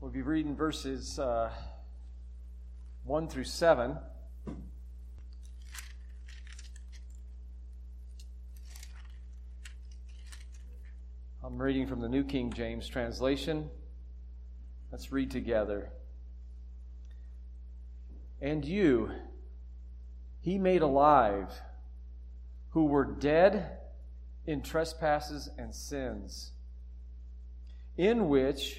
We'll be reading verses uh, 1 through 7. I'm reading from the New King James translation. Let's read together. And you, he made alive, who were dead in trespasses and sins, in which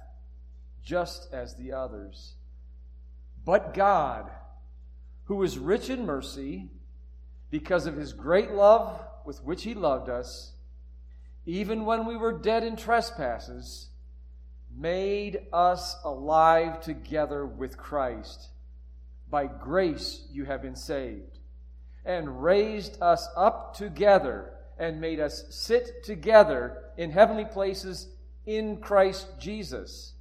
just as the others. But God, who is rich in mercy, because of his great love with which he loved us, even when we were dead in trespasses, made us alive together with Christ. By grace you have been saved, and raised us up together, and made us sit together in heavenly places in Christ Jesus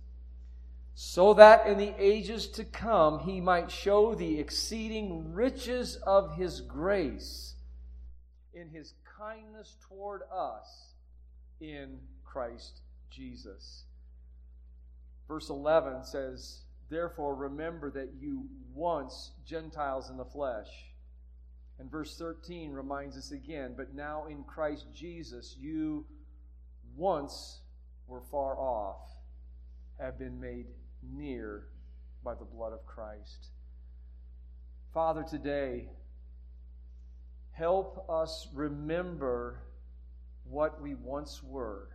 so that in the ages to come he might show the exceeding riches of his grace in his kindness toward us in Christ Jesus. Verse 11 says, Therefore remember that you once Gentiles in the flesh. And verse 13 reminds us again, But now in Christ Jesus you once were far off, have been made near by the blood of Christ. Father, today, help us remember what we once were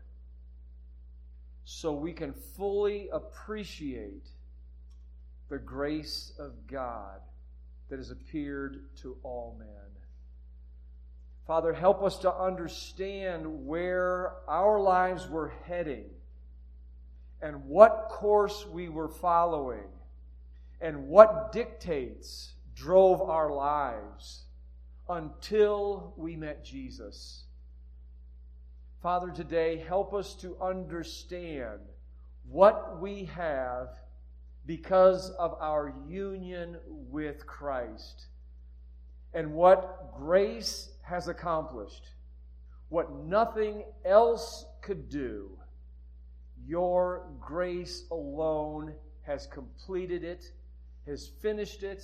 so we can fully appreciate the grace of God that has appeared to all men. Father, help us to understand where our lives were heading and what course we were following and what dictates drove our lives until we met Jesus. Father, today help us to understand what we have because of our union with Christ and what grace has accomplished, what nothing else could do your grace alone has completed it, has finished it,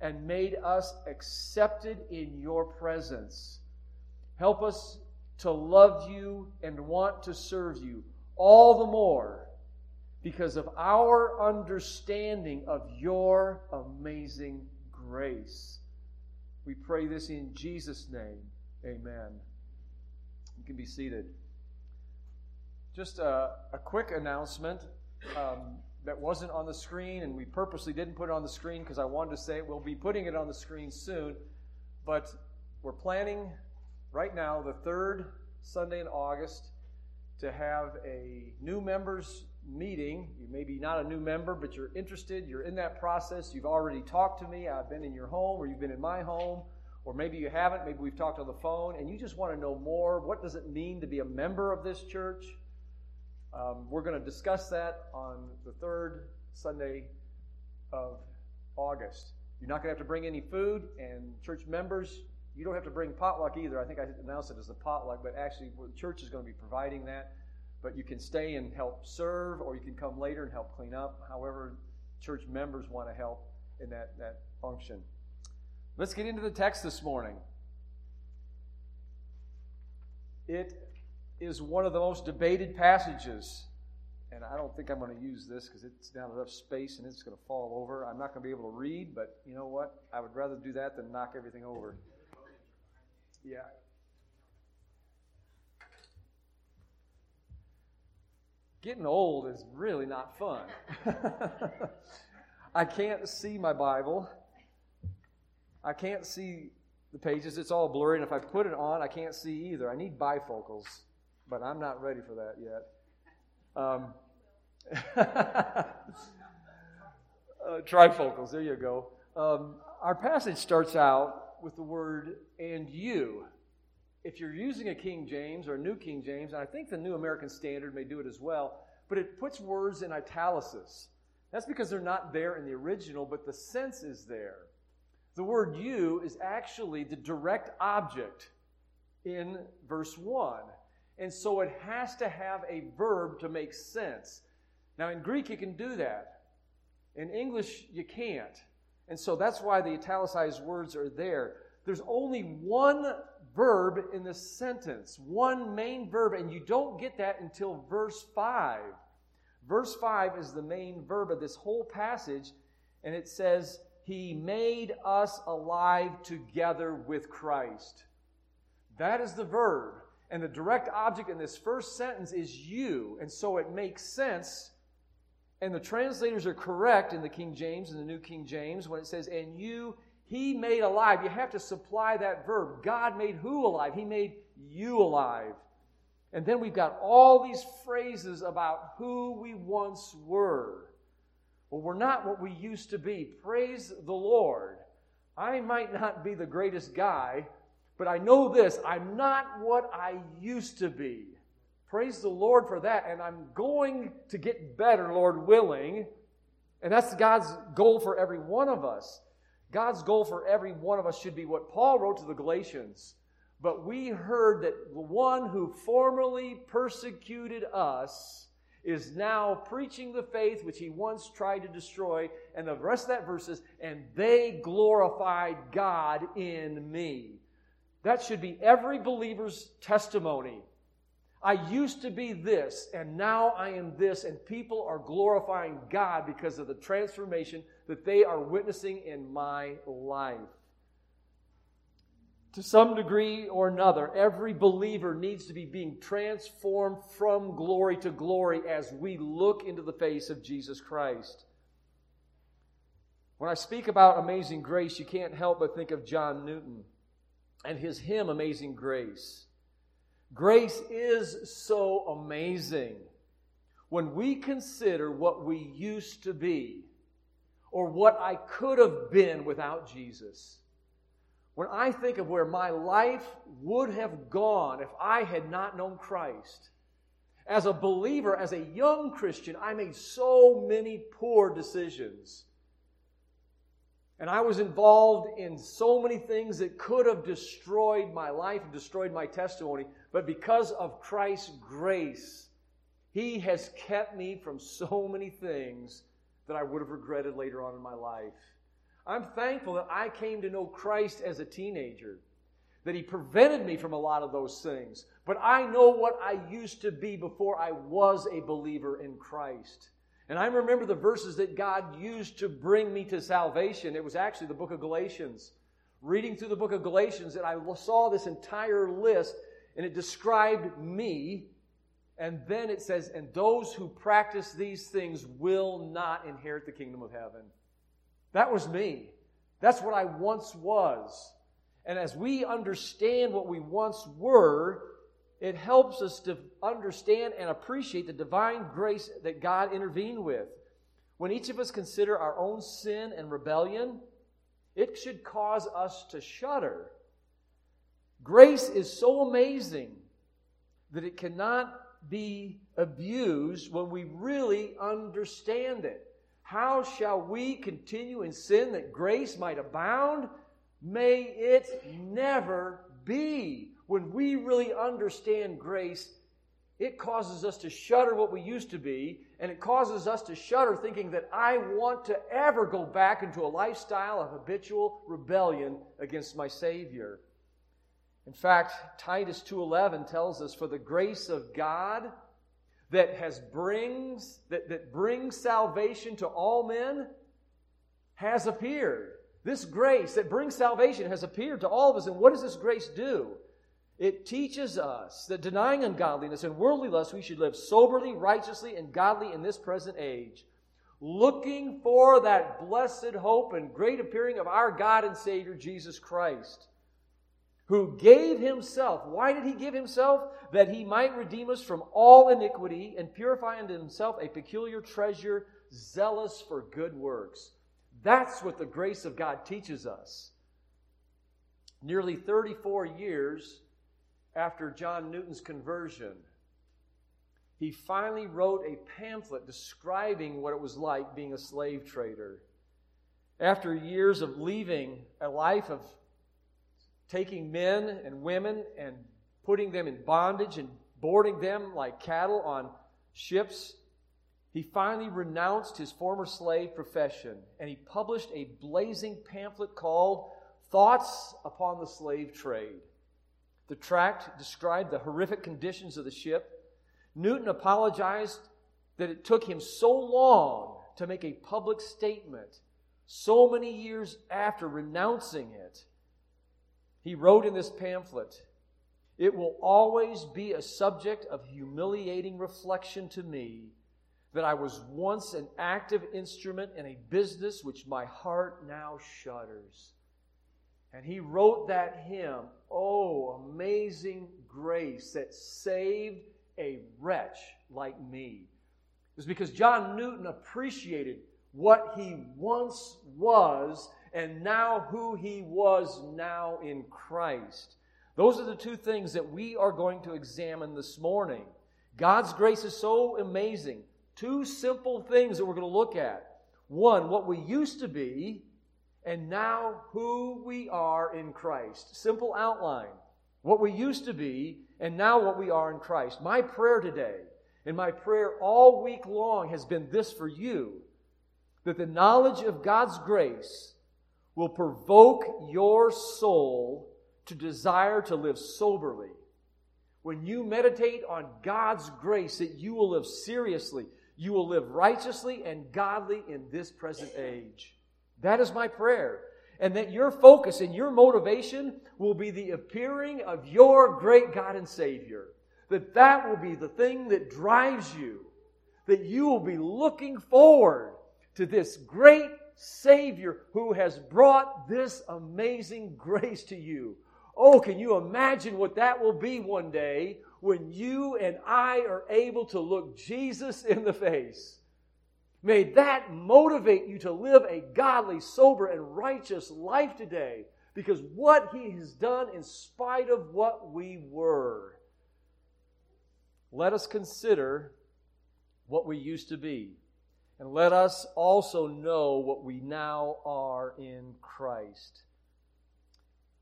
and made us accepted in your presence. Help us to love you and want to serve you all the more because of our understanding of your amazing grace. We pray this in Jesus' name. Amen. You can be seated. Just a, a quick announcement um, that wasn't on the screen, and we purposely didn't put it on the screen because I wanted to say it. we'll be putting it on the screen soon. But we're planning right now, the third Sunday in August, to have a new members meeting. You may be not a new member, but you're interested, you're in that process, you've already talked to me, I've been in your home, or you've been in my home, or maybe you haven't, maybe we've talked on the phone, and you just want to know more. What does it mean to be a member of this church? Um, we're going to discuss that on the third Sunday of August. You're not going to have to bring any food, and church members, you don't have to bring potluck either. I think I announced it as a potluck, but actually, the church is going to be providing that. But you can stay and help serve, or you can come later and help clean up. However, church members want to help in that, that function. Let's get into the text this morning. It is one of the most debated passages. And I don't think I'm going to use this because it's not enough space and it's going to fall over. I'm not going to be able to read, but you know what? I would rather do that than knock everything over. Yeah. Getting old is really not fun. I can't see my Bible. I can't see the pages. It's all blurry. And if I put it on, I can't see either. I need bifocals but I'm not ready for that yet. Um, uh, trifocals, there you go. Um, our passage starts out with the word and you. If you're using a King James or a New King James, and I think the New American Standard may do it as well, but it puts words in italics. That's because they're not there in the original, but the sense is there. The word you is actually the direct object in verse 1. And so it has to have a verb to make sense. Now, in Greek, you can do that. In English, you can't. And so that's why the italicized words are there. There's only one verb in the sentence, one main verb, and you don't get that until verse 5. Verse 5 is the main verb of this whole passage, and it says, He made us alive together with Christ. That is the verb. And the direct object in this first sentence is you. And so it makes sense. And the translators are correct in the King James and the New King James when it says, And you, he made alive. You have to supply that verb. God made who alive? He made you alive. And then we've got all these phrases about who we once were. Well, we're not what we used to be. Praise the Lord. I might not be the greatest guy, but I know this I'm not what I used to be. Praise the Lord for that. And I'm going to get better, Lord willing. And that's God's goal for every one of us. God's goal for every one of us should be what Paul wrote to the Galatians. But we heard that the one who formerly persecuted us is now preaching the faith which he once tried to destroy. And the rest of that verse is, and they glorified God in me. That should be every believer's testimony. I used to be this, and now I am this, and people are glorifying God because of the transformation that they are witnessing in my life. To some degree or another, every believer needs to be being transformed from glory to glory as we look into the face of Jesus Christ. When I speak about amazing grace, you can't help but think of John Newton and his hymn, Amazing Grace. Grace is so amazing when we consider what we used to be or what I could have been without Jesus. When I think of where my life would have gone if I had not known Christ, as a believer, as a young Christian, I made so many poor decisions. And I was involved in so many things that could have destroyed my life and destroyed my testimony. But because of Christ's grace, He has kept me from so many things that I would have regretted later on in my life. I'm thankful that I came to know Christ as a teenager, that He prevented me from a lot of those things. But I know what I used to be before I was a believer in Christ. And I remember the verses that God used to bring me to salvation. It was actually the book of Galatians. Reading through the book of Galatians, and I saw this entire list, and it described me. And then it says, And those who practice these things will not inherit the kingdom of heaven. That was me. That's what I once was. And as we understand what we once were, it helps us to understand and appreciate the divine grace that God intervened with. When each of us consider our own sin and rebellion, it should cause us to shudder. Grace is so amazing that it cannot be abused when we really understand it. How shall we continue in sin that grace might abound? May it never be when we really understand grace, it causes us to shudder what we used to be, and it causes us to shudder thinking that I want to ever go back into a lifestyle of habitual rebellion against my Savior. In fact, Titus 2:11 tells us for the grace of God that has brings that, that brings salvation to all men has appeared. This grace that brings salvation has appeared to all of us. And what does this grace do? It teaches us that denying ungodliness and worldly lust, we should live soberly, righteously, and godly in this present age, looking for that blessed hope and great appearing of our God and Savior, Jesus Christ, who gave himself. Why did he give himself? That he might redeem us from all iniquity and purify unto himself a peculiar treasure, zealous for good works. That's what the grace of God teaches us. Nearly 34 years after John Newton's conversion, he finally wrote a pamphlet describing what it was like being a slave trader. After years of leaving a life of taking men and women and putting them in bondage and boarding them like cattle on ships, he finally renounced his former slave profession and he published a blazing pamphlet called Thoughts Upon the Slave Trade. The tract described the horrific conditions of the ship Newton apologized that it took him so long to make a public statement, so many years after renouncing it. He wrote in this pamphlet, It will always be a subject of humiliating reflection to me that I was once an active instrument in a business which my heart now shudders. And he wrote that hymn, Oh, amazing grace that saved a wretch like me. It was because John Newton appreciated what he once was and now who he was now in Christ. Those are the two things that we are going to examine this morning. God's grace is so amazing. Two simple things that we're going to look at. One, what we used to be, and now who we are in Christ. Simple outline. What we used to be, and now what we are in Christ. My prayer today, and my prayer all week long, has been this for you that the knowledge of God's grace will provoke your soul to desire to live soberly. When you meditate on God's grace, that you will live seriously, you will live righteously and godly in this present age. That is my prayer and that your focus and your motivation will be the appearing of your great God and Savior. That that will be the thing that drives you. That you will be looking forward to this great Savior who has brought this amazing grace to you. Oh, can you imagine what that will be one day when you and I are able to look Jesus in the face? May that motivate you to live a godly, sober, and righteous life today because what He has done in spite of what we were. Let us consider what we used to be. And let us also know what we now are in Christ.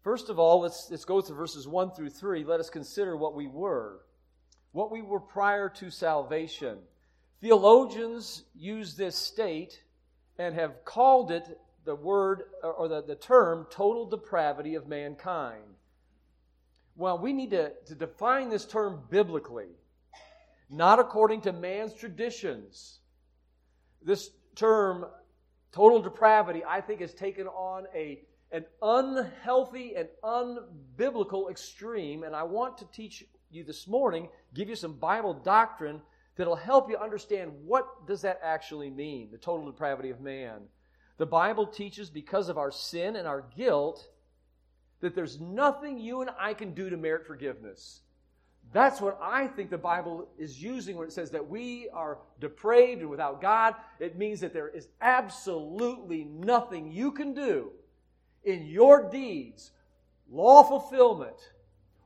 First of all, let's, let's go to verses 1 through 3. Let us consider what we were. What we were prior to salvation. Theologians use this state and have called it the word or the, the term total depravity of mankind. Well, we need to, to define this term biblically, not according to man's traditions. This term, total depravity, I think has taken on a, an unhealthy and unbiblical extreme, and I want to teach you this morning, give you some Bible doctrine that'll help you understand what does that actually mean, the total depravity of man. The Bible teaches because of our sin and our guilt that there's nothing you and I can do to merit forgiveness. That's what I think the Bible is using when it says that we are depraved and without God. It means that there is absolutely nothing you can do in your deeds, law fulfillment,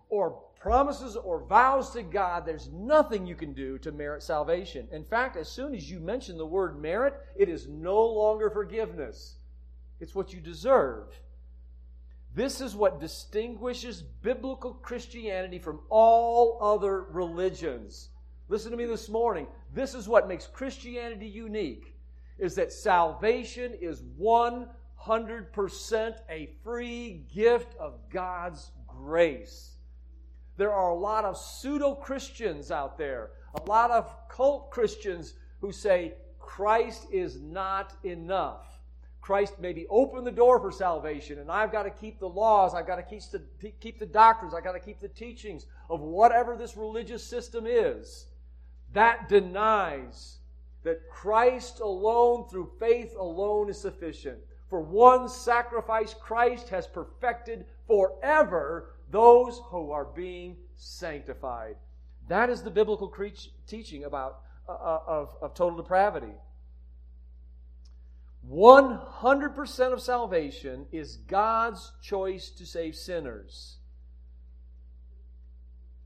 or promises or vows to God, there's nothing you can do to merit salvation. In fact, as soon as you mention the word merit, it is no longer forgiveness, it's what you deserve. This is what distinguishes biblical Christianity from all other religions. Listen to me this morning. This is what makes Christianity unique is that salvation is 100% a free gift of God's grace. There are a lot of pseudo Christians out there, a lot of cult Christians who say Christ is not enough. Christ maybe opened the door for salvation, and I've got to keep the laws, I've got to keep the, keep the doctrines, I've got to keep the teachings of whatever this religious system is. That denies that Christ alone, through faith alone, is sufficient. For one sacrifice, Christ has perfected forever those who are being sanctified. That is the biblical teaching about uh, uh, of, of total depravity. 100% 100% of salvation is God's choice to save sinners.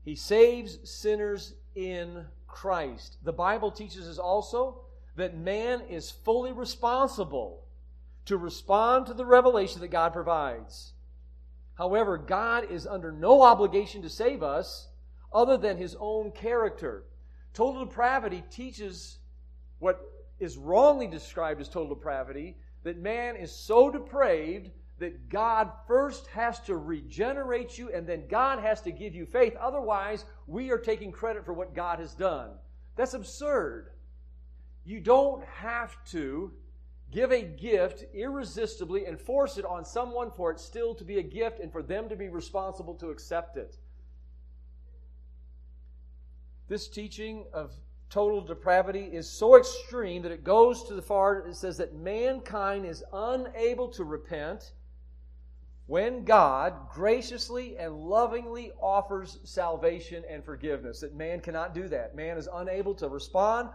He saves sinners in Christ. The Bible teaches us also that man is fully responsible to respond to the revelation that God provides. However, God is under no obligation to save us other than his own character. Total depravity teaches what is wrongly described as total depravity that man is so depraved that God first has to regenerate you and then God has to give you faith. Otherwise, we are taking credit for what God has done. That's absurd. You don't have to give a gift irresistibly and force it on someone for it still to be a gift and for them to be responsible to accept it. This teaching of total depravity is so extreme that it goes to the far, it says that mankind is unable to repent when God graciously and lovingly offers salvation and forgiveness. That man cannot do that. Man is unable to respond,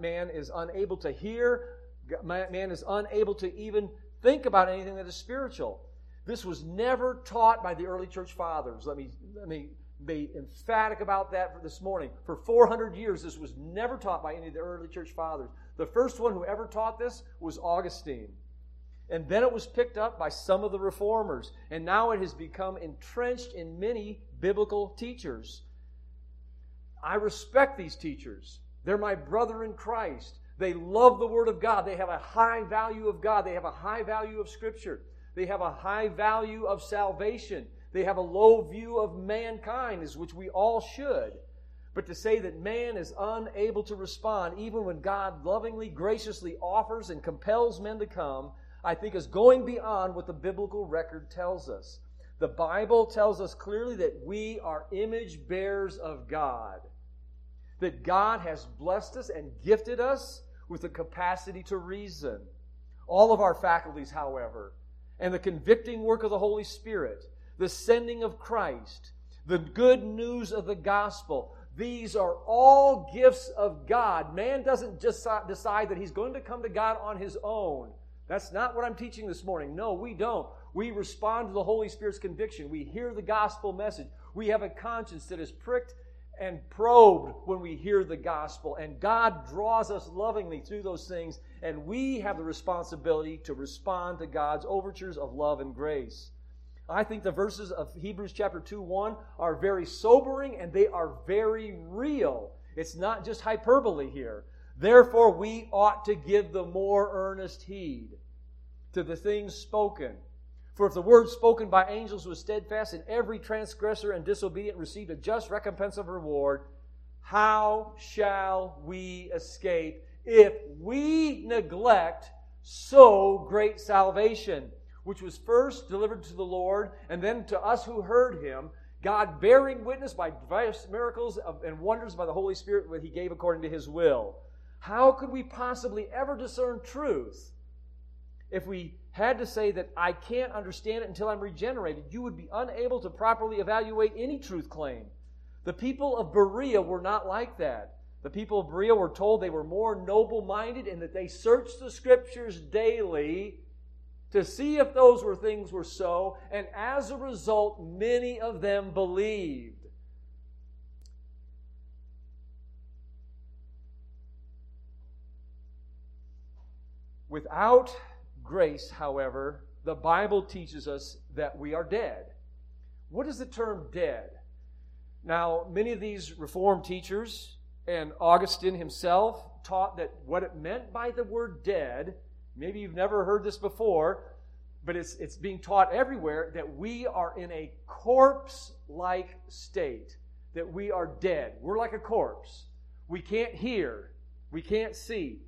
man is unable to hear, man is unable to even think about anything that is spiritual. This was never taught by the early church fathers. Let me, let me be emphatic about that for this morning. For 400 years, this was never taught by any of the early church fathers. The first one who ever taught this was Augustine. And then it was picked up by some of the reformers. And now it has become entrenched in many biblical teachers. I respect these teachers. They're my brother in Christ. They love the Word of God. They have a high value of God. They have a high value of Scripture. They have a high value of salvation. They have a low view of mankind, which we all should. But to say that man is unable to respond, even when God lovingly, graciously offers and compels men to come, I think is going beyond what the biblical record tells us. The Bible tells us clearly that we are image bearers of God, that God has blessed us and gifted us with the capacity to reason. All of our faculties, however, and the convicting work of the Holy Spirit, the sending of Christ, the good news of the gospel, these are all gifts of God. Man doesn't just decide that he's going to come to God on his own. That's not what I'm teaching this morning. No, we don't. We respond to the Holy Spirit's conviction. We hear the gospel message. We have a conscience that is pricked and probed when we hear the gospel. And God draws us lovingly through those things. And we have the responsibility to respond to God's overtures of love and grace. I think the verses of Hebrews chapter 2 1 are very sobering and they are very real. It's not just hyperbole here. Therefore, we ought to give the more earnest heed to the things spoken. For if the word spoken by angels was steadfast, and every transgressor and disobedient received a just recompense of reward, how shall we escape if we neglect so great salvation, which was first delivered to the Lord and then to us who heard him? God bearing witness by various miracles and wonders by the Holy Spirit that He gave according to His will. How could we possibly ever discern truth if we had to say that I can't understand it until I'm regenerated? You would be unable to properly evaluate any truth claim. The people of Berea were not like that. The people of Berea were told they were more noble minded and that they searched the scriptures daily to see if those were things were so, and as a result, many of them believed. Without grace, however, the Bible teaches us that we are dead. What is the term dead? Now, many of these Reformed teachers and Augustine himself taught that what it meant by the word dead, maybe you've never heard this before, but it's, it's being taught everywhere that we are in a corpse like state, that we are dead. We're like a corpse. We can't hear, we can't see,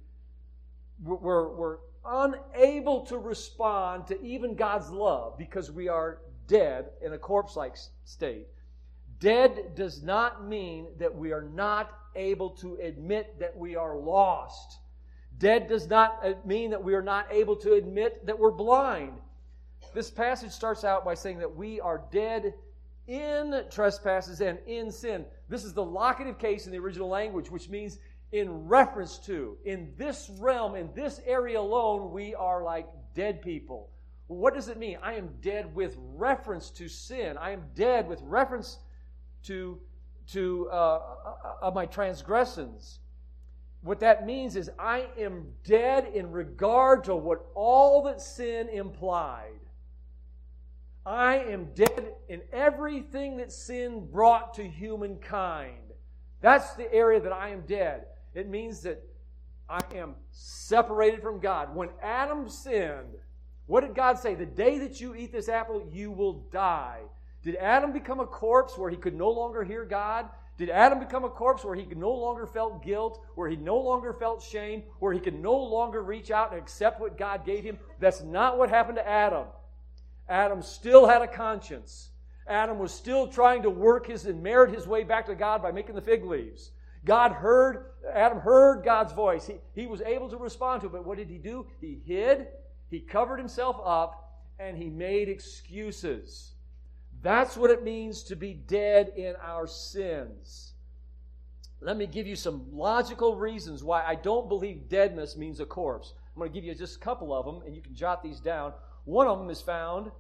we're, we're unable to respond to even God's love because we are dead in a corpse like state. Dead does not mean that we are not able to admit that we are lost. Dead does not uh, mean that we are not able to admit that we're blind. This passage starts out by saying that we are dead in trespasses and in sin. This is the locative case in the original language, which means in reference to. In this realm, in this area alone, we are like dead people. What does it mean? I am dead with reference to sin. I am dead with reference to, to uh, uh, uh my transgressions. What that means is I am dead in regard to what all that sin implied. I am dead in everything that sin brought to humankind. That's the area that I am dead. It means that I am separated from God. When Adam sinned, what did God say? The day that you eat this apple, you will die. Did Adam become a corpse where he could no longer hear God? Did Adam become a corpse where he no longer felt guilt, where he no longer felt shame, where he could no longer reach out and accept what God gave him? That's not what happened to Adam. Adam still had a conscience. Adam was still trying to work his and merit his way back to God by making the fig leaves. God heard, Adam heard God's voice. He, he was able to respond to it, but what did he do? He hid, he covered himself up, and he made excuses. That's what it means to be dead in our sins. Let me give you some logical reasons why I don't believe deadness means a corpse. I'm going to give you just a couple of them, and you can jot these down. One of them is found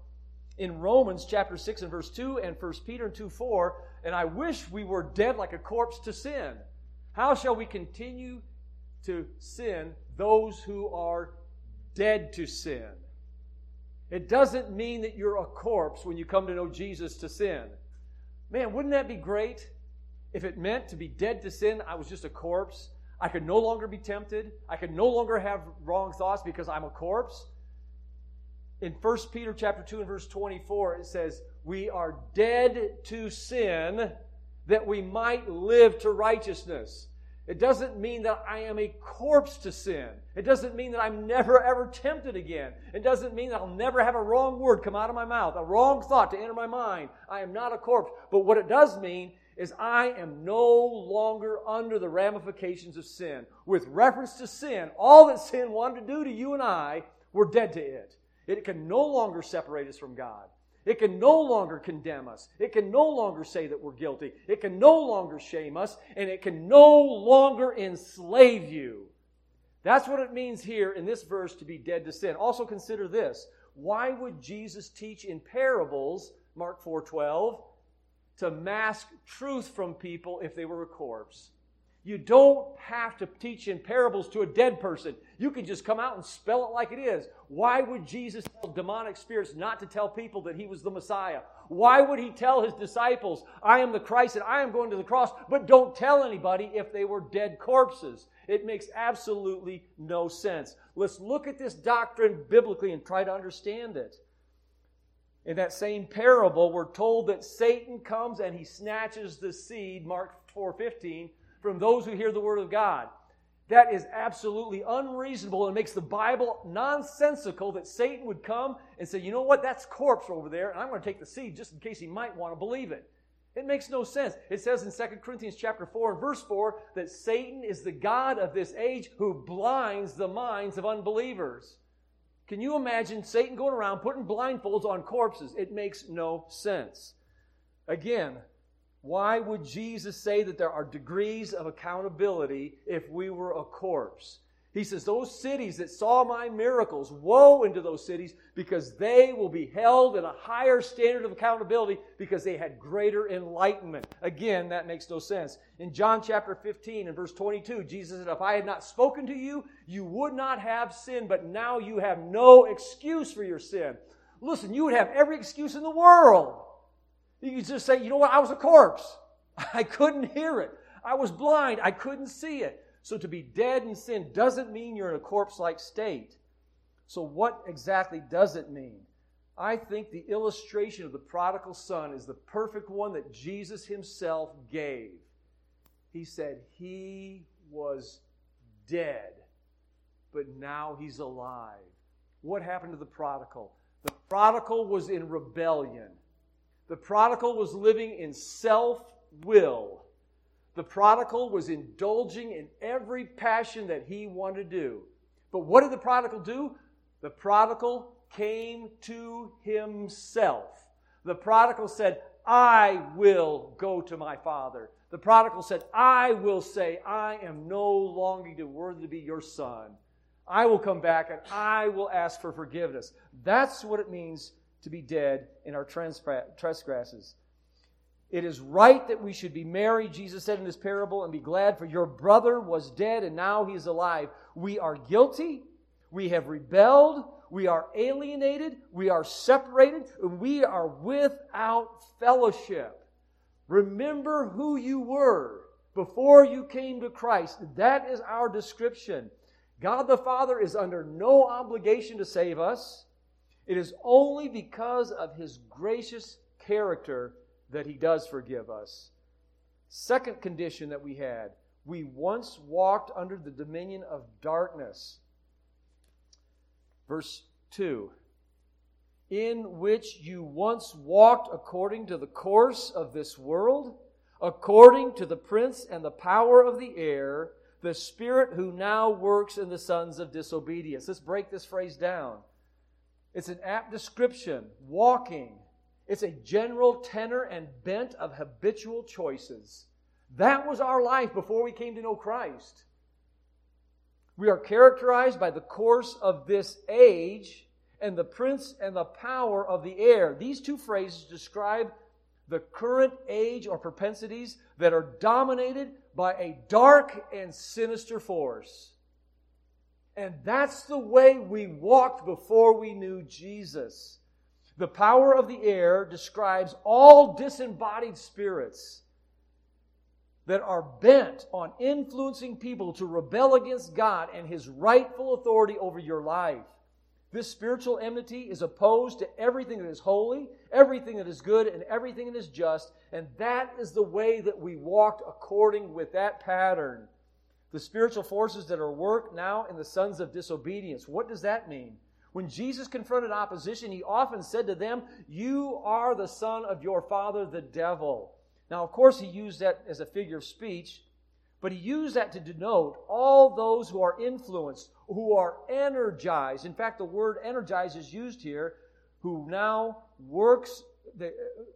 in Romans chapter 6 and verse 2 and 1 Peter 2 4. And I wish we were dead like a corpse to sin. How shall we continue to sin those who are dead to sin? It doesn't mean that you're a corpse when you come to know Jesus to sin. Man, wouldn't that be great if it meant to be dead to sin? I was just a corpse. I could no longer be tempted. I could no longer have wrong thoughts because I'm a corpse. In 1 Peter chapter 2 and verse 24, it says, We are dead to sin that we might live to righteousness. It doesn't mean that I am a corpse to sin. It doesn't mean that I'm never ever tempted again. It doesn't mean that I'll never have a wrong word come out of my mouth, a wrong thought to enter my mind. I am not a corpse. But what it does mean is I am no longer under the ramifications of sin. With reference to sin, all that sin wanted to do to you and I, we're dead to it. It can no longer separate us from God. It can no longer condemn us. It can no longer say that we're guilty. It can no longer shame us. And it can no longer enslave you. That's what it means here in this verse to be dead to sin. Also consider this. Why would Jesus teach in parables, Mark 4:12, to mask truth from people if they were a corpse? You don't have to teach in parables to a dead person. You can just come out and spell it like it is. Why would Jesus tell demonic spirits not to tell people that he was the Messiah? Why would he tell his disciples, I am the Christ and I am going to the cross, but don't tell anybody if they were dead corpses? It makes absolutely no sense. Let's look at this doctrine biblically and try to understand it. In that same parable, we're told that Satan comes and he snatches the seed, Mark 4:15, from those who hear the word of God. That is absolutely unreasonable and makes the Bible nonsensical that Satan would come and say, you know what, that's corpse over there, and I'm going to take the seed just in case he might want to believe it. It makes no sense. It says in 2 Corinthians chapter 4 and verse 4 that Satan is the God of this age who blinds the minds of unbelievers. Can you imagine Satan going around putting blindfolds on corpses? It makes no sense. Again, why would Jesus say that there are degrees of accountability if we were a corpse? He says, Those cities that saw my miracles, woe into those cities because they will be held in a higher standard of accountability because they had greater enlightenment. Again, that makes no sense. In John chapter 15 and verse 22, Jesus said, If I had not spoken to you, you would not have sin, but now you have no excuse for your sin. Listen, you would have every excuse in the world you just say, you know what, I was a corpse. I couldn't hear it. I was blind. I couldn't see it. So to be dead in sin doesn't mean you're in a corpse like state. So, what exactly does it mean? I think the illustration of the prodigal son is the perfect one that Jesus himself gave. He said, He was dead, but now he's alive. What happened to the prodigal? The prodigal was in rebellion. The prodigal was living in self will. The prodigal was indulging in every passion that he wanted to do. But what did the prodigal do? The prodigal came to himself. The prodigal said, I will go to my father. The prodigal said, I will say, I am no longer worthy to be your son. I will come back and I will ask for forgiveness. That's what it means to be dead in our trespasses. It is right that we should be merry, Jesus said in this parable, and be glad, for your brother was dead and now he is alive. We are guilty. We have rebelled. We are alienated. We are separated. And we are without fellowship. Remember who you were before you came to Christ. That is our description. God the Father is under no obligation to save us. It is only because of his gracious character that he does forgive us. Second condition that we had we once walked under the dominion of darkness. Verse 2 In which you once walked according to the course of this world, according to the prince and the power of the air, the spirit who now works in the sons of disobedience. Let's break this phrase down. It's an apt description, walking it's a general tenor and bent of habitual choices. That was our life before we came to know Christ. We are characterized by the course of this age and the prince and the power of the air. These two phrases describe the current age or propensities that are dominated by a dark and sinister force. And that's the way we walked before we knew Jesus. The power of the air describes all disembodied spirits that are bent on influencing people to rebel against God and His rightful authority over your life. This spiritual enmity is opposed to everything that is holy, everything that is good, and everything that is just, and that is the way that we walked according with that pattern. The spiritual forces that are work now in the sons of disobedience. What does that mean? When Jesus confronted opposition, he often said to them, You are the son of your father, the devil. Now, of course, he used that as a figure of speech, but he used that to denote all those who are influenced, who are energized. In fact, the word energized is used here, who now works the,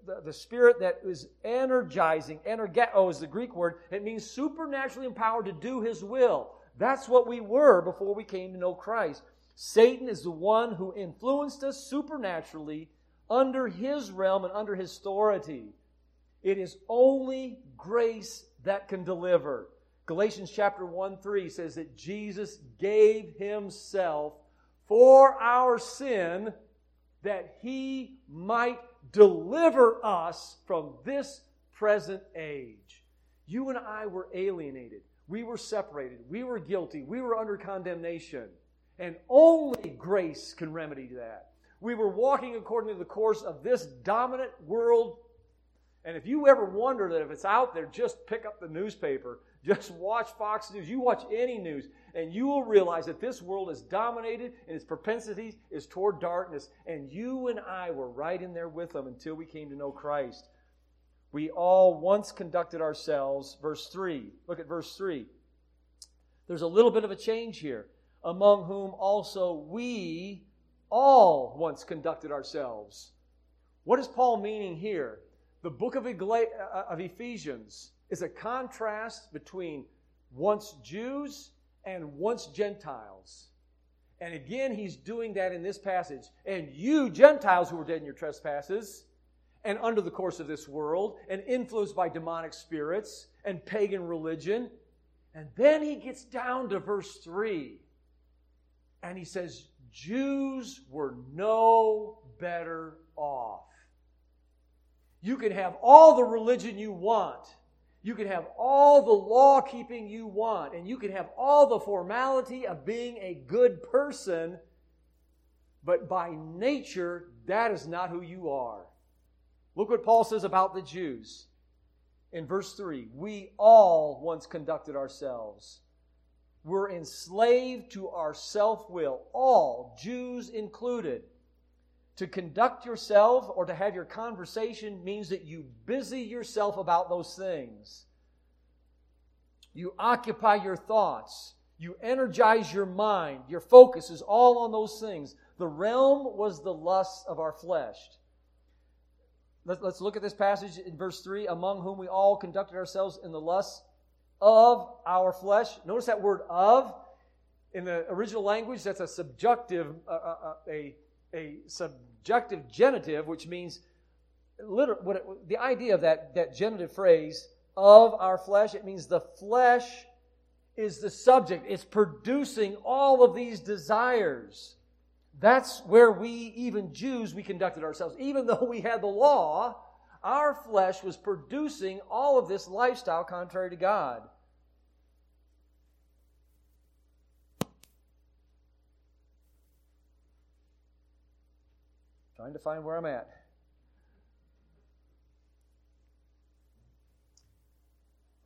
the, the, spirit that is energizing, energeto oh, is the Greek word. It means supernaturally empowered to do his will. That's what we were before we came to know Christ. Satan is the one who influenced us supernaturally under his realm and under his authority. It is only grace that can deliver. Galatians chapter 1 3 says that Jesus gave himself for our sin that he might deliver us from this present age. You and I were alienated. We were separated. We were guilty. We were under condemnation. And only grace can remedy that. We were walking according to the course of this dominant world. And if you ever wonder that if it's out there, just pick up the newspaper. Just watch Fox News. You watch any news, and you will realize that this world is dominated and its propensities is toward darkness. And you and I were right in there with them until we came to know Christ. We all once conducted ourselves, verse 3. Look at verse 3. There's a little bit of a change here among whom also we all once conducted ourselves. What is Paul meaning here? The book of, uh, Ephesians is a contrast between once Jews and once Gentiles. And again, he's doing that in this passage. And you, Gentiles who were dead in your trespasses, and under the course of this world, and influenced by demonic spirits and pagan religion. And then he gets down to verse 3 and he says, Jews were no better off. You can have all the religion you want. You can have all the law keeping you want. And you can have all the formality of being a good person. But by nature, that is not who you are. Look what Paul says about the Jews in verse 3 We all once conducted ourselves we're enslaved to our self will, all, Jews included. To conduct yourself or to have your conversation means that you busy yourself about those things. You occupy your thoughts. You energize your mind. Your focus is all on those things. The realm was the lust of our flesh. Let's, look at this passage in verse 3 among whom we all conducted ourselves in the lusts of our flesh. Notice that word of. In the original language, that's a subjunctive, uh, uh, uh a, a subjective genitive, which means what it, the idea of that, that genitive phrase of our flesh, it means the flesh is the subject. It's producing all of these desires. That's where we, even Jews, we conducted ourselves. Even though we had the law, our flesh was producing all of this lifestyle contrary to God. Trying to find where I'm at.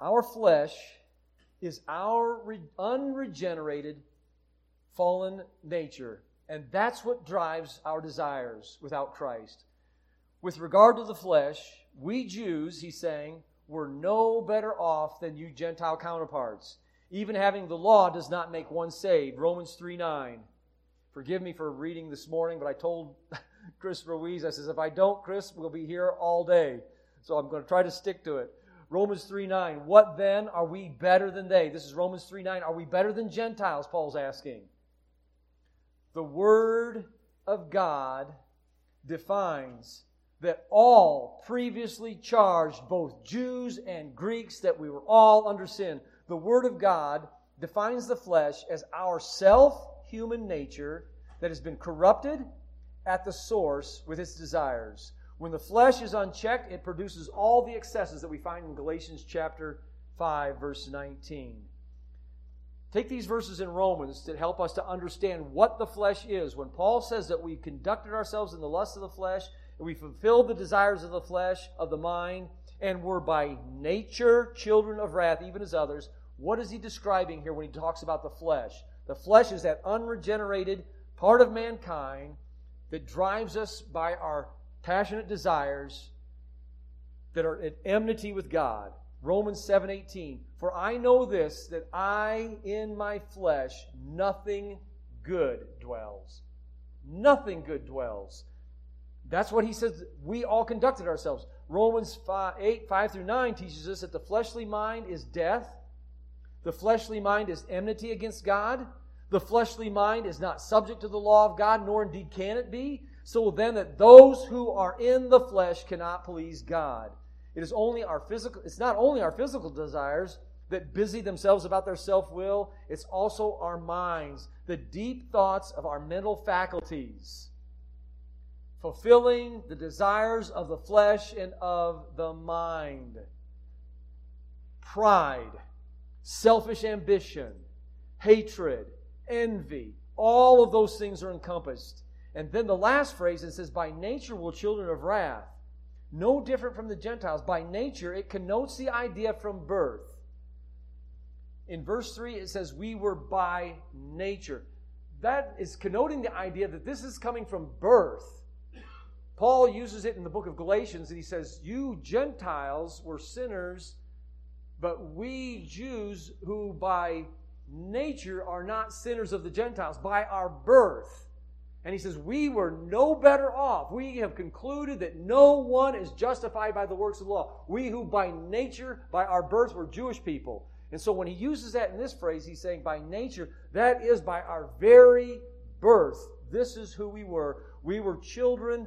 Our flesh is our unregenerated, fallen nature. And that's what drives our desires without Christ. With regard to the flesh, we Jews, he's saying, were no better off than you Gentile counterparts. Even having the law does not make one saved. Romans 3 9. Forgive me for reading this morning, but I told Chris Ruiz, I says, if I don't, Chris, we'll be here all day. So I'm going to try to stick to it. Romans 3 9. What then? Are we better than they? This is Romans 3 9. Are we better than Gentiles? Paul's asking. The Word of God defines that all previously charged, both Jews and Greeks, that we were all under sin. The Word of God defines the flesh as our self human nature that has been corrupted at the source with its desires. When the flesh is unchecked, it produces all the excesses that we find in Galatians chapter 5, verse 19. Take these verses in Romans to help us to understand what the flesh is. When Paul says that we conducted ourselves in the lust of the flesh, and we fulfilled the desires of the flesh, of the mind, and were by nature children of wrath, even as others, what is he describing here when he talks about the flesh? The flesh is that unregenerated part of mankind that drives us by our passionate desires that are at enmity with God. Romans 7:18 For I know this that I in my flesh nothing good dwells. Nothing good dwells. That's what he says we all conducted ourselves. Romans 5, 8, 5 through 9 teaches us that the fleshly mind is death. The fleshly mind is enmity against God. The fleshly mind is not subject to the law of God, nor indeed can it be so then that those who are in the flesh cannot please God. It is only our physical, it's not only our physical desires that busy themselves about their self will, it's also our minds, the deep thoughts of our mental faculties, fulfilling the desires of the flesh and of the mind. Pride, selfish ambition, hatred, envy, all of those things are encompassed and then the last phrase it says, By nature we're children of wrath. No different from the Gentiles. By nature, it connotes the idea from birth. In verse 3, it says, We were by nature. That is connoting the idea that this is coming from birth. Paul uses it in the book of Galatians, and he says, You Gentiles were sinners, but we Jews, who by nature are not sinners of the Gentiles, by our birth. And he says, We were no better off. We have concluded that no one is justified by the works of the law. We who by nature, by our birth, were Jewish people. And so when he uses that in this phrase, he's saying by nature, that is by our very birth. This is who we were. We were children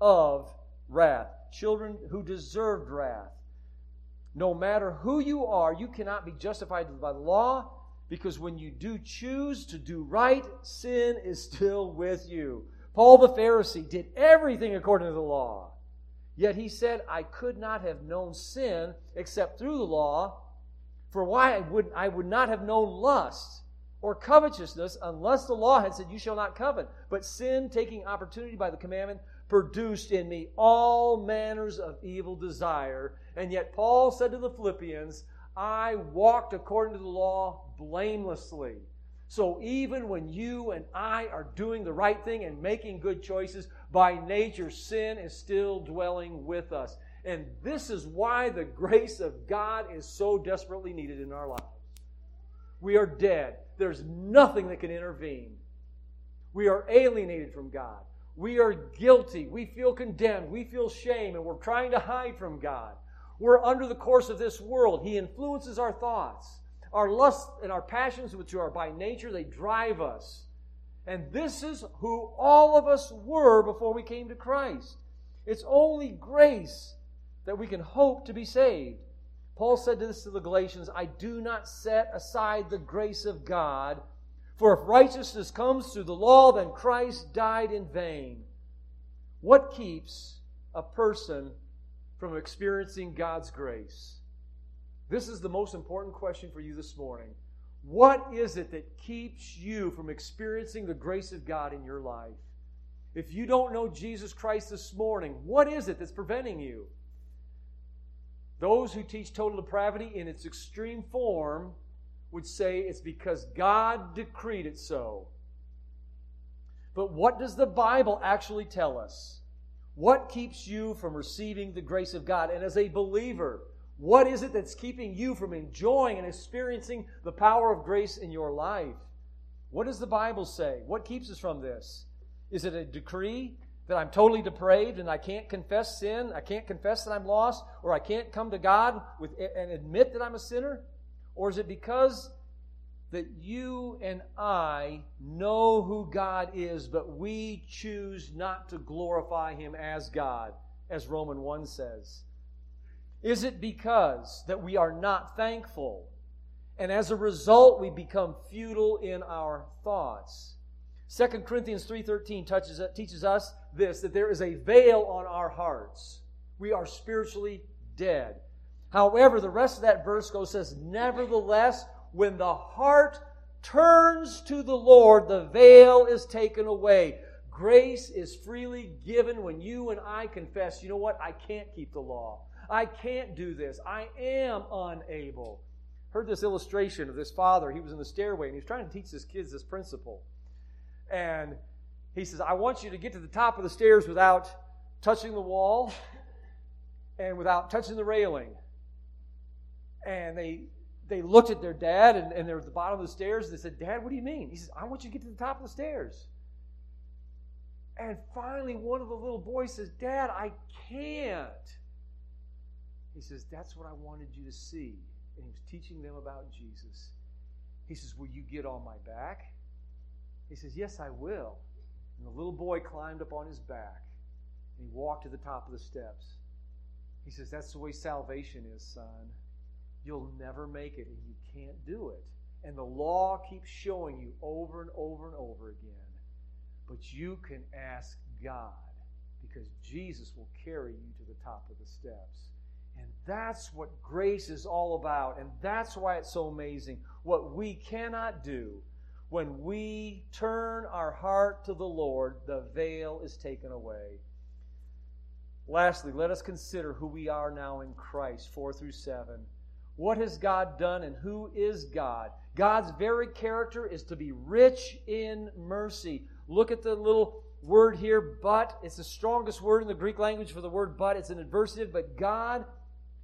of wrath, children who deserved wrath. No matter who you are, you cannot be justified by the law because when you do choose to do right, sin is still with you. Paul the Pharisee did everything according to the law. Yet he said, I could not have known sin except through the law. For why I would, I would not have known lust or covetousness unless the law had said, You shall not covet. But sin, taking opportunity by the commandment, produced in me all manners of evil desire. And yet Paul said to the Philippians, I walked according to the law blamelessly. So even when you and I are doing the right thing and making good choices, by nature, sin is still dwelling with us. And this is why the grace of God is so desperately needed in our lives. We are dead. There's nothing that can intervene. We are alienated from God. We are guilty. We feel condemned. We feel shame, and we're trying to hide from God. We're under the course of this world. He influences our thoughts. Our lusts and our passions, which are by nature, they drive us. And this is who all of us were before we came to Christ. It's only grace that we can hope to be saved. Paul said this to the Galatians I do not set aside the grace of God, for if righteousness comes through the law, then Christ died in vain. What keeps a person from experiencing God's grace? This is the most important question for you this morning. What is it that keeps you from experiencing the grace of God in your life? If you don't know Jesus Christ this morning, what is it that's preventing you? Those who teach total depravity in its extreme form would say it's because God decreed it so. But what does the Bible actually tell us? What keeps you from receiving the grace of God? And as a believer, what is it that's keeping you from enjoying and experiencing the power of grace in your life? What does the Bible say? What keeps us from this? Is it a decree that I'm totally depraved and I can't confess sin? I can't confess that I'm lost? Or I can't come to God with, and admit that I'm a sinner? Or is it because that you and I know who God is, but we choose not to glorify Him as God, as Roman 1 says? Is it because that we are not thankful? And as a result, we become futile in our thoughts. 2 Corinthians 3.13 touches, teaches us this, that there is a veil on our hearts. We are spiritually dead. However, the rest of that verse goes, says, Nevertheless, when the heart turns to the Lord, the veil is taken away. Grace is freely given when you and I confess, you know what, I can't keep the law. I can't do this. I am unable. Heard this illustration of this father. He was in the stairway and he was trying to teach his kids this principle. And he says, I want you to get to the top of the stairs without touching the wall and without touching the railing. And they they looked at their dad and, and they're at the bottom of the stairs and they said, Dad, what do you mean? He says, I want you to get to the top of the stairs. And finally, one of the little boys says, Dad, I can't. He says, That's what I wanted you to see. And he was teaching them about Jesus. He says, Will you get on my back? He says, Yes, I will. And the little boy climbed up on his back and he walked to the top of the steps. He says, That's the way salvation is, son. You'll never make it and you can't do it. And the law keeps showing you over and over and over again. But you can ask God because Jesus will carry you to the top of the steps. And that's what grace is all about. And that's why it's so amazing. What we cannot do when we turn our heart to the Lord, the veil is taken away. Lastly, let us consider who we are now in Christ, 4 through 7. What has God done and who is God? God's very character is to be rich in mercy. Look at the little word here, but. It's the strongest word in the Greek language for the word but. It's an adversative, but God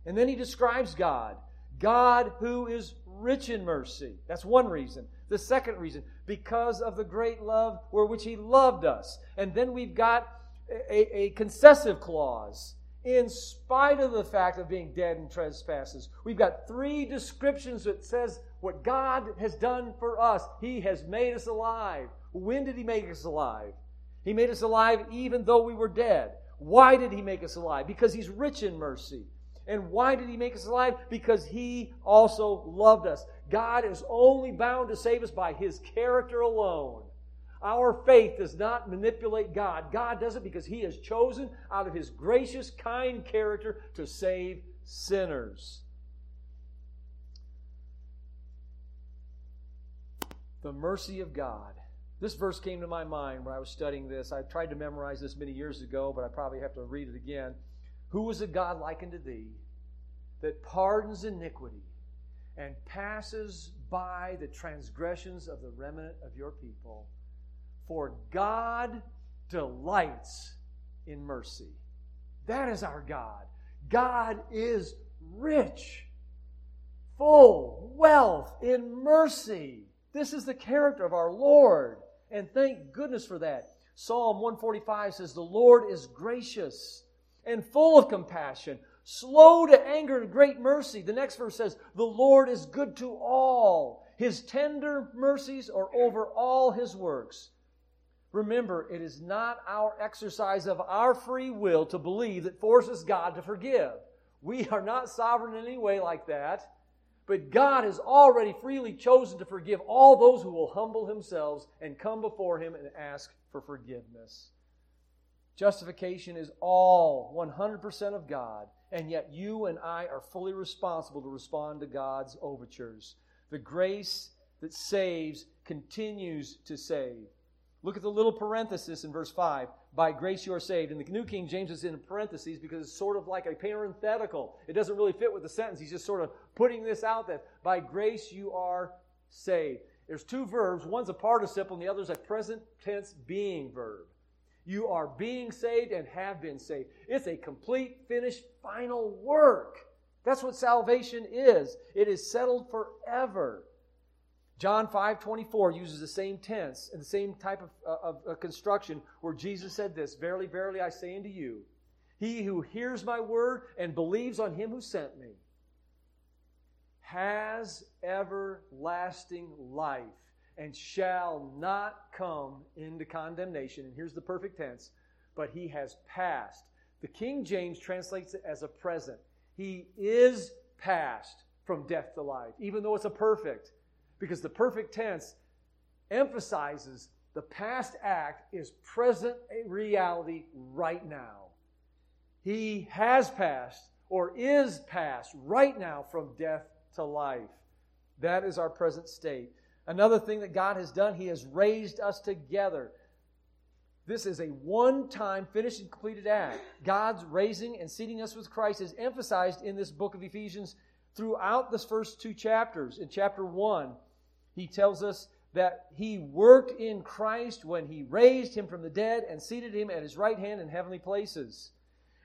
and then he describes God God who is rich in mercy. That's one reason. The second reason, because of the great love which he loved us. And then we've got a, a concessive clause. In spite of the fact of being dead in trespasses, we've got three descriptions that says what God has done for us. He has made us alive. When did He make us alive? He made us alive even though we were dead. Why did He make us alive? Because He's rich in mercy. And why did He make us alive? Because He also loved us. God is only bound to save us by His character alone. Our faith does not manipulate God. God does it because He has chosen out of His gracious, kind character to save sinners. The mercy of God. This verse came to my mind when I was studying this. I tried to memorize this many years ago, but I probably have to read it again. Who is a God like unto thee that pardons iniquity and passes by the transgressions of the remnant of your people? For God delights in mercy. That is our God. God is rich, full, wealth in mercy. This is the character of our Lord. And thank goodness for that. Psalm 145 says, The Lord is gracious and full of compassion, slow to anger and great mercy. The next verse says, The Lord is good to all. His tender mercies are over all his works. Remember, it is not our exercise of our free will to believe that forces God to forgive. We are not sovereign in any way like that. But God has already freely chosen to forgive all those who will humble themselves and come before Him and ask for forgiveness. Justification is all 100% of God, and yet you and I are fully responsible to respond to God's overtures. The grace that saves continues to save. Look at the little parenthesis in verse 5. By grace you are saved. In the New King James, is in parentheses because it's sort of like a parenthetical. It doesn't really fit with the sentence. He's just sort of putting this out that by grace you are saved. There's two verbs. One's a participle and the other's a present tense being verb. You are being saved and have been saved. It's a complete, finished, final work. That's what salvation is. It is settled forever. John 5 24 uses the same tense and the same type of, uh, of, of construction where Jesus said this Verily, verily, I say unto you, he who hears my word and believes on him who sent me has everlasting life and shall not come into condemnation. And here's the perfect tense, but he has passed. The King James translates it as a present. He is passed from death to life, even though it's a perfect because the perfect tense emphasizes the past act is present reality right now. He has passed or is passed right now from death to life. That is our present state. Another thing that God has done, He has raised us together. This is a one time finished and completed act. God's raising and seating us with Christ is emphasized in this book of Ephesians throughout the first two chapters. In chapter 1, he tells us that he worked in Christ when he raised him from the dead and seated him at his right hand in heavenly places.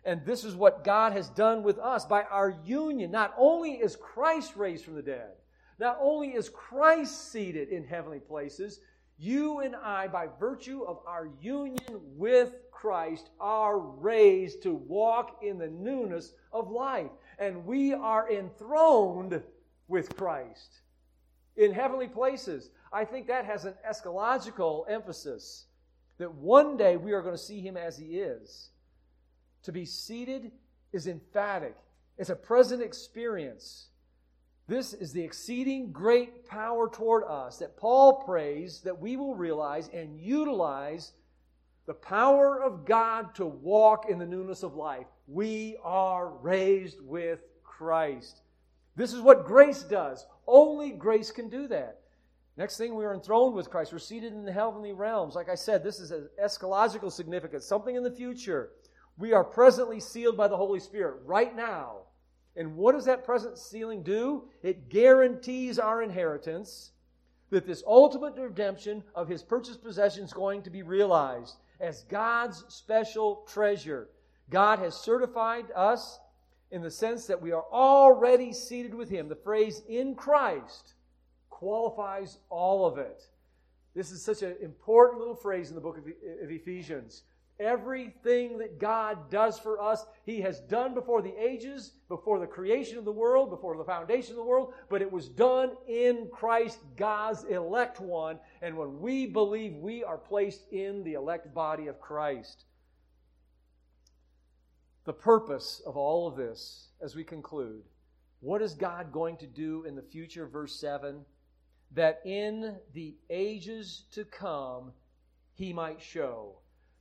And this is what God has done with us by our union. Not only is Christ raised from the dead, not only is Christ seated in heavenly places, you and I, by virtue of our union with Christ, are raised to walk in the newness of life. And we are enthroned with Christ in heavenly places. I think that has an eschatological emphasis that one day we are going to see him as he is. To be seated is emphatic, it's a present experience. This is the exceeding great power toward us that Paul prays that we will realize and utilize the power of God to walk in the newness of life. We are raised with Christ. This is what grace does. Only grace can do that. Next thing, we are enthroned with Christ. We're seated in the heavenly realms. Like I said, this is an eschatological significance, something in the future. We are presently sealed by the Holy Spirit right now. And what does that present sealing do? It guarantees our inheritance, that this ultimate redemption of his purchased possession is going to be realized as God's special treasure. God has certified us in the sense that we are already seated with Him. The phrase in Christ qualifies all of it. This is such an important little phrase in the book of Ephesians. Everything that God does for us, He has done before the ages, before the creation of the world, before the foundation of the world, but it was done in Christ, God's elect one. And when we believe, we are placed in the elect body of Christ the purpose of all of this as we conclude. What is God going to do in the future? Verse 7 that in the ages to come he might show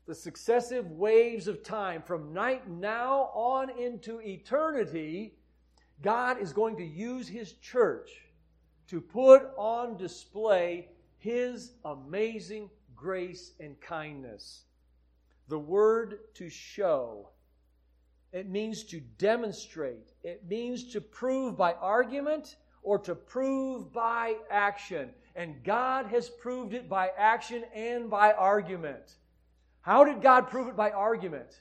the successive waves of time from night now on into eternity. God is going to use his church to put on display his amazing grace and kindness. The word to show it means to demonstrate. It means to prove by argument or to prove by action. And God has proved it by action and by argument. How did God prove it by argument?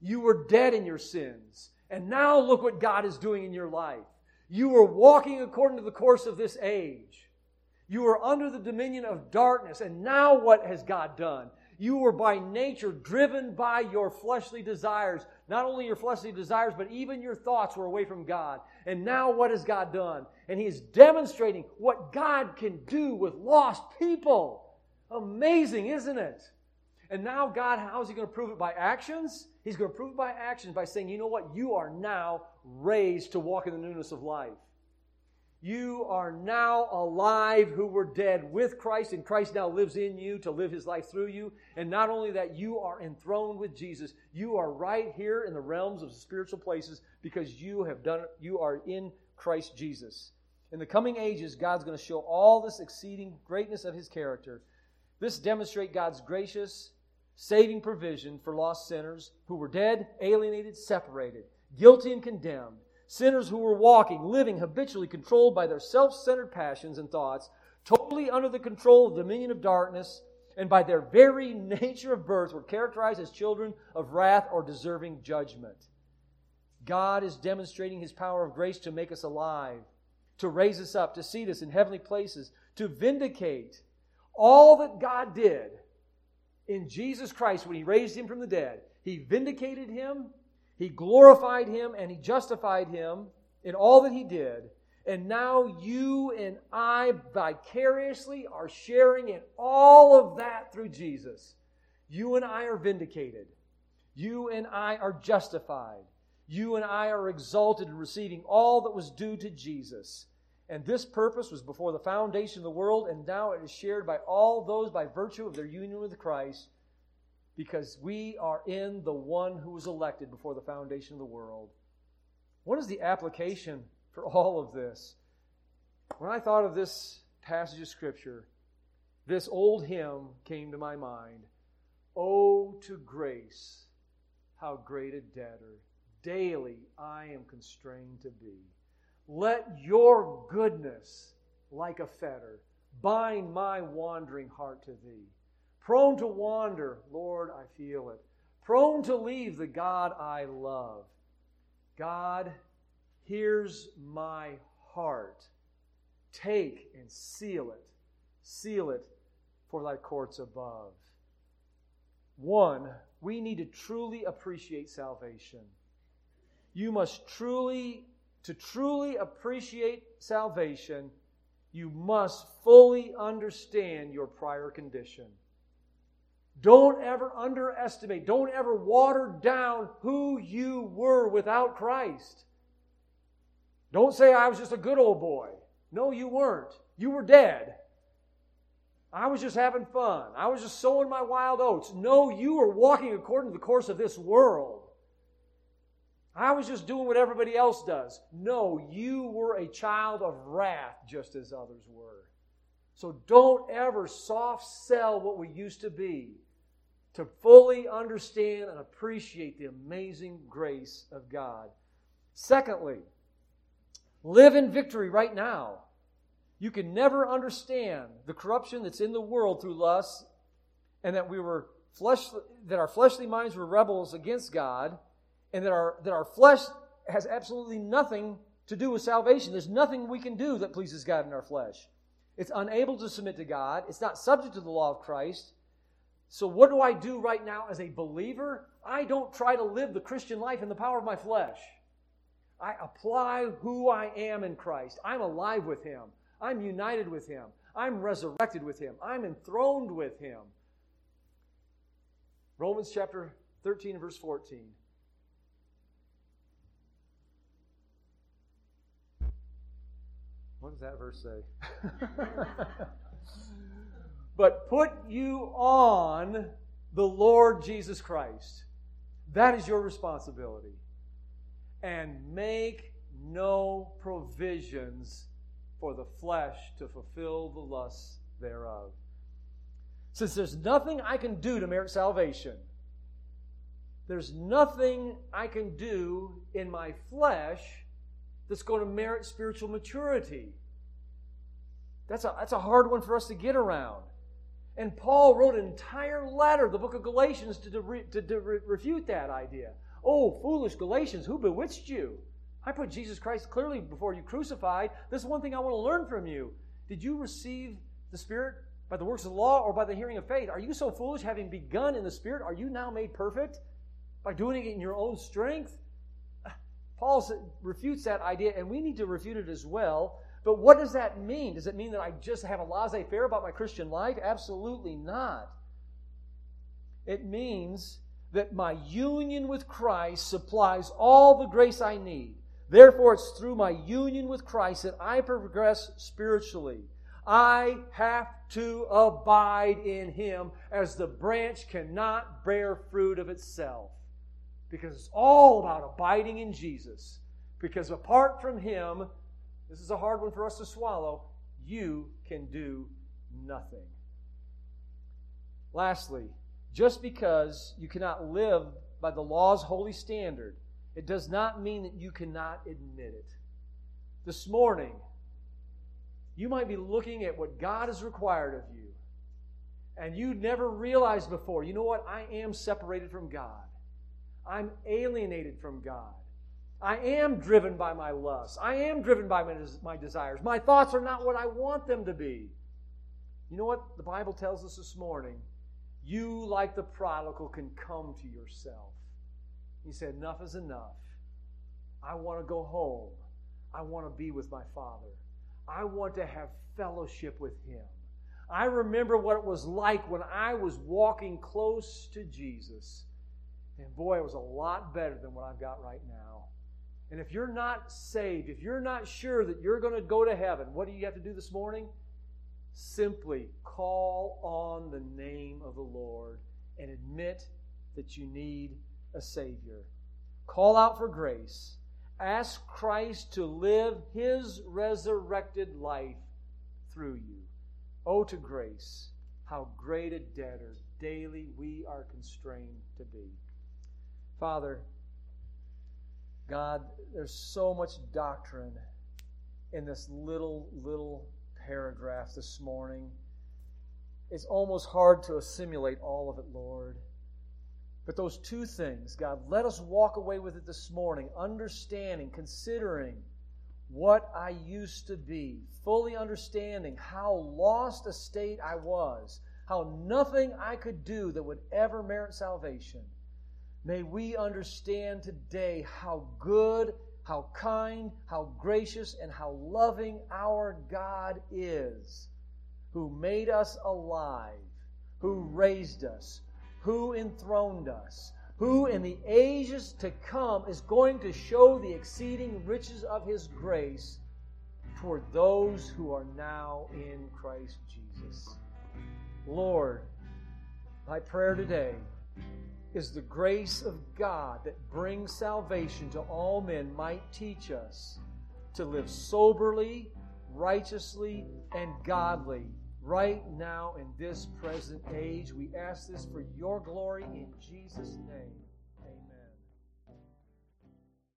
You were dead in your sins. And now look what God is doing in your life. You were walking according to the course of this age. You were under the dominion of darkness. And now what has God done? You were by nature driven by your fleshly desires. Not only your fleshly desires, but even your thoughts were away from God. And now what has God done? And He is demonstrating what God can do with lost people. Amazing, isn't it? And now, God, how is He going to prove it? By actions? He's going to prove it by actions by saying, you know what? You are now raised to walk in the newness of life. You are now alive who were dead with Christ, and Christ now lives in you to live his life through you. And not only that, you are enthroned with Jesus. You are right here in the realms of spiritual places because you have done. You are in Christ Jesus. In the coming ages, God's going to show all this exceeding greatness of his character. This demonstrate God's gracious, saving provision for lost sinners who were dead, alienated, separated, guilty, and condemned Sinners who were walking, living habitually controlled by their self centered passions and thoughts, totally under the control of the dominion of darkness, and by their very nature of birth were characterized as children of wrath or deserving judgment. God is demonstrating his power of grace to make us alive, to raise us up, to seat us in heavenly places, to vindicate all that God did in Jesus Christ when he raised him from the dead. He vindicated him he glorified him and he justified him in all that he did. And now you and I vicariously are sharing in all of that through Jesus. You and I are vindicated. You and I are justified. You and I are exalted in receiving all that was due to Jesus. And this purpose was before the foundation of the world, and now it is shared by all those by virtue of their union with Christ because we are in the one who was elected before the foundation of the world. What is the application for all of this? When I thought of this passage of Scripture, this old hymn came to my mind Oh, to grace, how great a debtor daily I am constrained to be. Let your goodness, like a fetter, bind my wandering heart to thee. Prone to wander, Lord, I feel it. Prone to leave the God I love. God, here's my heart. Take and seal it. Seal it for thy courts above. One, we need to truly appreciate salvation. You must truly, to truly appreciate salvation, you must fully understand your prior condition. Don't ever underestimate, don't ever water down who you were without Christ. Don't say, I was just a good old boy. No, you weren't. You were dead. I was just having fun. I was just sowing my wild oats. No, you were walking according to the course of this world. I was just doing what everybody else does. No, you were a child of wrath just as others were. So don't ever soft sell what we used to be to fully understand and appreciate the amazing grace of God. Secondly, live in victory right now. You can never understand the corruption that's in the world through lust and that we were flesh that our fleshly minds were rebels against God and that our that our flesh has absolutely nothing to do with salvation. There's nothing we can do that pleases God in our flesh. It's unable to submit to God. It's not subject to the law of Christ. So, what do I do right now as a believer? I don't try to live the Christian life in the power of my flesh. I apply who I am in Christ. I'm alive with Him. I'm united with Him. I'm resurrected with Him. I'm enthroned with Him. Romans chapter 13, verse 14. What does that verse say? but put you on the Lord Jesus Christ. That is your responsibility. And make no provisions for the flesh to fulfill the lusts thereof. Since there's nothing I can do to merit salvation, there's nothing I can do in my flesh that's going to merit spiritual maturity. That's a, that's a hard one for us to get around. And Paul wrote an entire letter, the book of Galatians, to, to, to refute that idea. Oh, foolish Galatians, who bewitched you? I put Jesus Christ clearly before you crucified. This is one thing I want to learn from you. Did you receive the Spirit By the works of the law or by the hearing of faith? Are you so foolish, having begun in the Spirit, are you now made perfect? By doing it in your own strength? Paul refutes that idea, and we need to refute it as well. But what does that mean? Does it mean that I just have a laissez faire about my Christian life? Absolutely not. It means that my union with Christ supplies all the grace I need. Therefore, it's through my union with Christ that I progress spiritually. I have to abide in Him as the branch cannot bear fruit of itself. Because it's all about abiding in Jesus. Because apart from Him, this is a hard one for us to swallow, you can do nothing. Lastly, just because you cannot live by the law's holy standard, it does not mean that you cannot admit it. This morning, you might be looking at what God has required of you, and you never realized before, you know what? I am separated from God. I'm alienated from God. I am driven by my lusts. I am driven by my, my desires. My thoughts are not what I want them to be. You know what the Bible tells us this morning? You, like the prodigal, can come to yourself. He said, Enough is enough. I want to go home. I want to be with my Father. I want to have fellowship with Him. I remember what it was like when I was walking close to Jesus. And boy, it was a lot better than what I've got right now. And if you're not saved, if you're not sure that you're going to go to heaven, what do you have to do this morning? Simply call on the name of the Lord and admit that you need a Savior. Call out for grace. Ask Christ to live His resurrected life through you. Oh, to grace, how great a debtor daily we are constrained to be. Father, God, there's so much doctrine in this little, little paragraph this morning. It's almost hard to assimilate all of it, Lord. But those two things, God, let us walk away with it this morning, understanding, considering what I used to be, fully understanding how lost a state I was, how nothing I could do that would ever merit salvation. May we understand today how good, how kind, how gracious, and how loving our God is, who made us alive, who raised us, who enthroned us, who in the ages to come is going to show the exceeding riches of his grace toward those who are now in Christ Jesus. Lord, my prayer today is the grace of God that brings salvation to all men might teach us to live soberly, righteously, and godly right now in this present age. We ask this for your glory in Jesus' name.